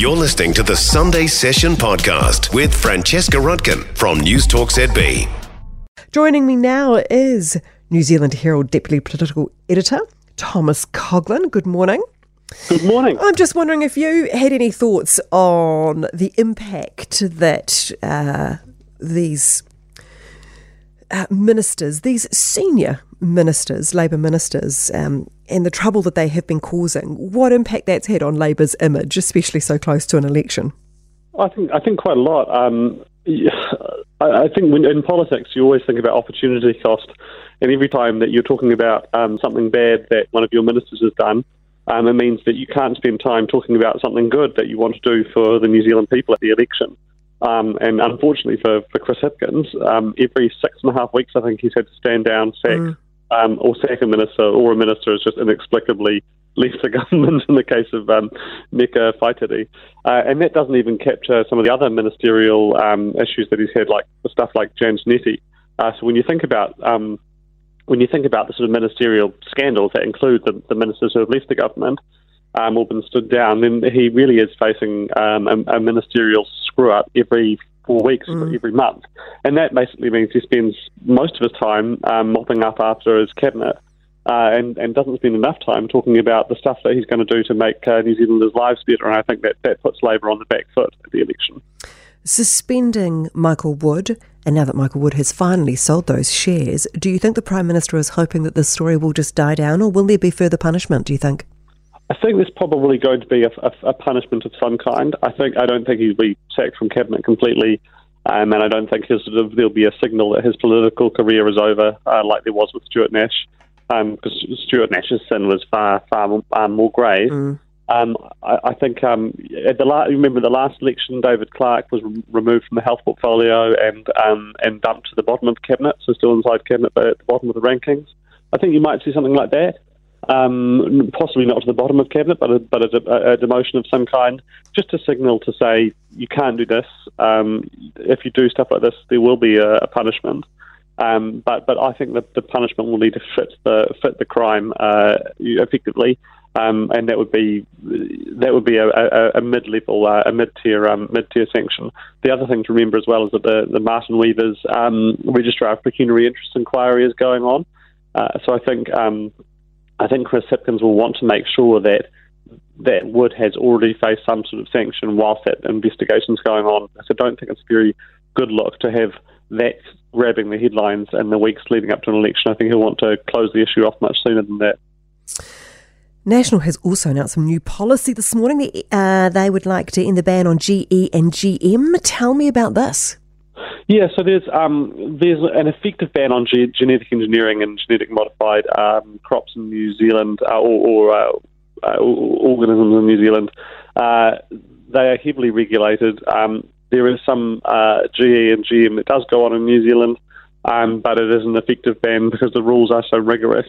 You're listening to the Sunday Session podcast with Francesca Rudkin from News Talk ZB. Joining me now is New Zealand Herald Deputy Political Editor Thomas Coughlan. Good morning. Good morning. I'm just wondering if you had any thoughts on the impact that uh, these uh, ministers, these senior ministers, Labour ministers, um, and the trouble that they have been causing, what impact that's had on Labour's image, especially so close to an election? I think I think quite a lot. Um, I, think when, in politics you always think about opportunity cost, and every time that you're talking about um, something bad that one of your ministers has done, um, it means that you can't spend time talking about something good that you want to do for the New Zealand people at the election. Um, and unfortunately for, for Chris Hipkins, um, every six and a half weeks, I think he's had to stand down, sack, mm. Um, or second minister, or a minister has just inexplicably left the government in the case of um, Meka Whaitiri. Uh, and that doesn't even capture some of the other ministerial um, issues that he's had, like stuff like Jan Tinetti. Uh, so when you think about um, when you think about the sort of ministerial scandals that include the, the ministers who have left the government, um, or been stood down, then he really is facing um, a, a, ministerial screw up every four weeks, mm. every month. And that basically means he spends most of his time um, mopping up after his cabinet. Uh, and, and doesn't spend enough time talking about the stuff that he's going to do to make uh, New Zealanders' lives better. And I think that, that puts Labour on the back foot at the election. Suspending Michael Wood, and now that Michael Wood has finally sold those shares, do you think the Prime Minister is hoping that this story will just die down, or will there be further punishment, do you think? I think there's probably going to be a, a, a, punishment of some kind. I think I don't think he'll be sacked from cabinet completely, um, and I don't think his, there'll be a signal that his political career is over, uh, like there was with Stuart Nash, because um, Stuart Nash's sin was far far um, more grave. Mm. Um, I, I, think um, at the la- remember the last election, David Clark was re- removed from the health portfolio and um, and dumped to the bottom of the cabinet, so still inside cabinet, but at the bottom of the rankings. I think you might see something like that um, possibly not to the bottom of cabinet, but a, but a, a, demotion of some kind, just a signal to say you can't do this. Um, if you do stuff like this, there will be a, a punishment. Um, but but I think that the punishment will need to fit the fit the crime uh, effectively, um, and that would be that would be a, mid level, uh, a mid tier um, mid tier sanction. The other thing to remember as well is that the, the Maarten Wevers um, registrar of pecuniary interest inquiry is going on. Uh, so I think um, I think Chris Hipkins will want to make sure that that Wood has already faced some sort of sanction whilst that investigation's going on. So I don't think it's a very good look to have that grabbing the headlines in the weeks leading up to an election. I think he'll want to close the issue off much sooner than that. National has also announced some new policy this morning. Uh, they would like to end the ban on GE and GM. Tell me about this. Yeah, so there's um, there's an effective ban on ge- genetic engineering and genetic modified um, crops in New Zealand uh, or, or uh, uh, organisms in New Zealand. Uh, they are heavily regulated. Um, there is some uh, GE and GM that does go on in New Zealand, um, but it is an effective ban because the rules are so rigorous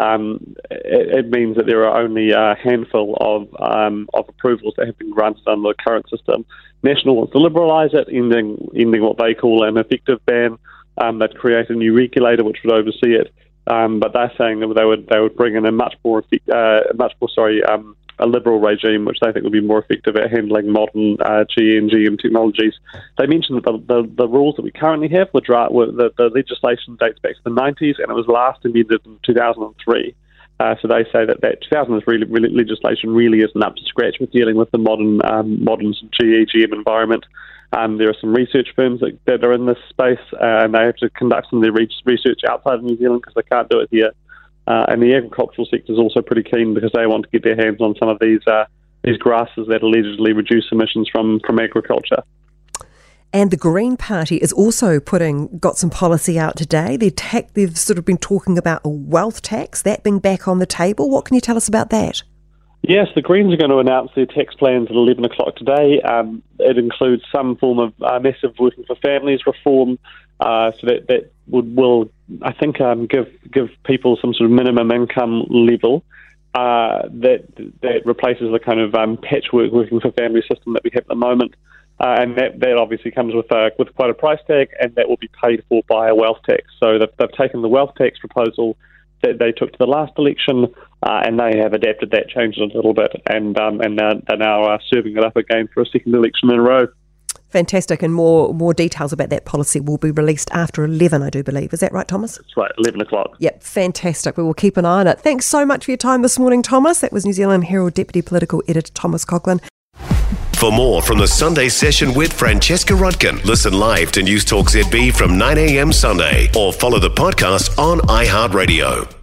um, it, it, means that there are only a handful of, um, of approvals that have been granted under the current system. National wants to liberalise it, ending, ending what they call an effective ban. Um, they'd create a new regulator which would oversee it, um, but they're saying that they would they would bring in a much more uh, much more sorry um, a liberal regime, which they think would be more effective at handling modern uh, technologies. They mentioned that the, the, the rules that we currently have, were, dra- the, the legislation dates back to the 90s, and it was last amended in 2003. Uh, so they say that that 2000 really, really, legislation really isn't up to scratch with dealing with the modern um, modern GE GM environment. Um, there are some research firms that, that are in this space, uh, and they have to conduct some of their research outside of New Zealand because they can't do it here. Uh, and the agricultural sector is also pretty keen because they want to get their hands on some of these uh, these grasses that allegedly reduce emissions from, from agriculture. And the Green Party is also putting got some policy out today. They've sort of been talking about a wealth tax, that being back on the table. What can you tell us about that? Yes, the Greens are going to announce their tax plans at 11 o'clock today. Um, it includes some form of uh, massive working for families reform, uh, so that, that would, will, I think, um, give give people some sort of minimum income level uh, that that replaces the kind of um, patchwork working for family system that we have at the moment. Uh, and that, that obviously comes with a, with quite a price tag, and that will be paid for by a wealth tax. So they've, they've taken the wealth tax proposal that they took to the last election, uh, and they have adapted that change a little bit, and um, and now, they're now uh, serving it up again for a second election in a row. Fantastic, and more more details about that policy will be released after eleven, I do believe. Is that right, Thomas? That's right, eleven o'clock. Yep, fantastic. We will keep an eye on it. Thanks so much for your time this morning, Thomas. That was New Zealand Herald Deputy Political Editor Thomas Coughlan. For more from the Sunday session with Francesca Rudkin, listen live to News Talk ZB from 9 a.m. Sunday or follow the podcast on iHeartRadio.